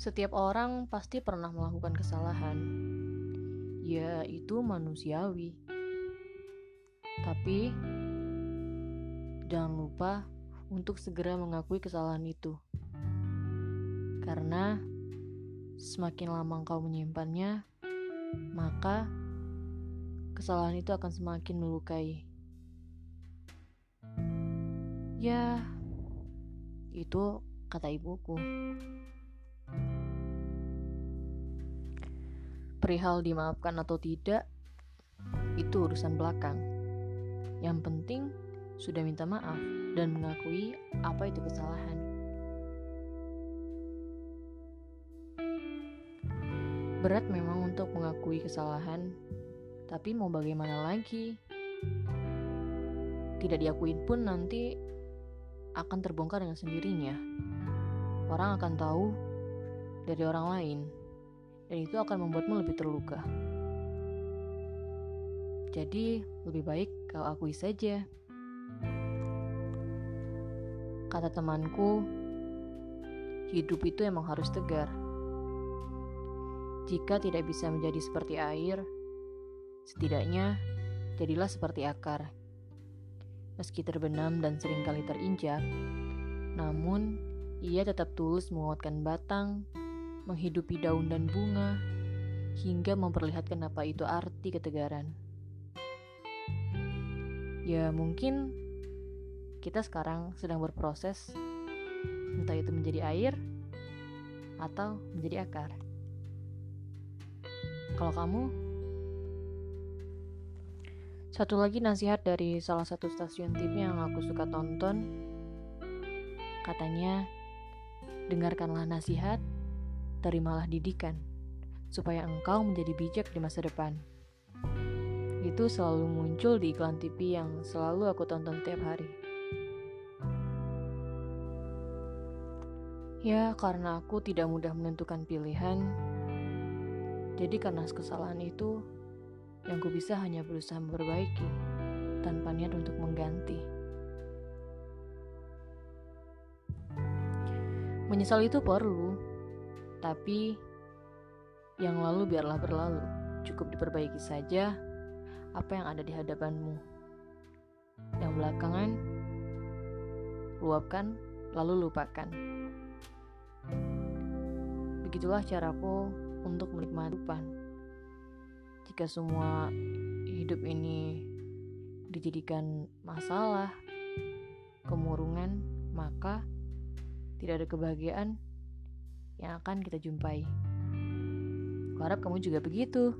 Setiap orang pasti pernah melakukan kesalahan. Ya, itu manusiawi. Tapi jangan lupa untuk segera mengakui kesalahan itu. Karena semakin lama engkau menyimpannya, maka kesalahan itu akan semakin melukai. Ya, itu kata ibuku. Perihal dimaafkan atau tidak, itu urusan belakang. Yang penting sudah minta maaf dan mengakui apa itu kesalahan. Berat memang untuk mengakui kesalahan, tapi mau bagaimana lagi? Tidak diakuin pun nanti akan terbongkar dengan sendirinya. Orang akan tahu dari orang lain dan itu akan membuatmu lebih terluka. Jadi, lebih baik kau akui saja. Kata temanku, hidup itu emang harus tegar. Jika tidak bisa menjadi seperti air, setidaknya jadilah seperti akar. Meski terbenam dan sering kali terinjak, namun ia tetap tulus menguatkan batang menghidupi daun dan bunga, hingga memperlihatkan apa itu arti ketegaran. Ya, mungkin kita sekarang sedang berproses, entah itu menjadi air atau menjadi akar. Kalau kamu, satu lagi nasihat dari salah satu stasiun TV yang aku suka tonton, katanya, dengarkanlah nasihat terimalah didikan, supaya engkau menjadi bijak di masa depan. Itu selalu muncul di iklan TV yang selalu aku tonton tiap hari. Ya, karena aku tidak mudah menentukan pilihan, jadi karena kesalahan itu, yang ku bisa hanya berusaha memperbaiki, tanpa niat untuk mengganti. Menyesal itu perlu, tapi yang lalu biarlah berlalu. Cukup diperbaiki saja apa yang ada di hadapanmu. Yang belakangan luapkan lalu lupakan. Begitulah caraku untuk menikmati depan. Jika semua hidup ini dijadikan masalah, kemurungan, maka tidak ada kebahagiaan yang akan kita jumpai. Kuharap kamu juga begitu.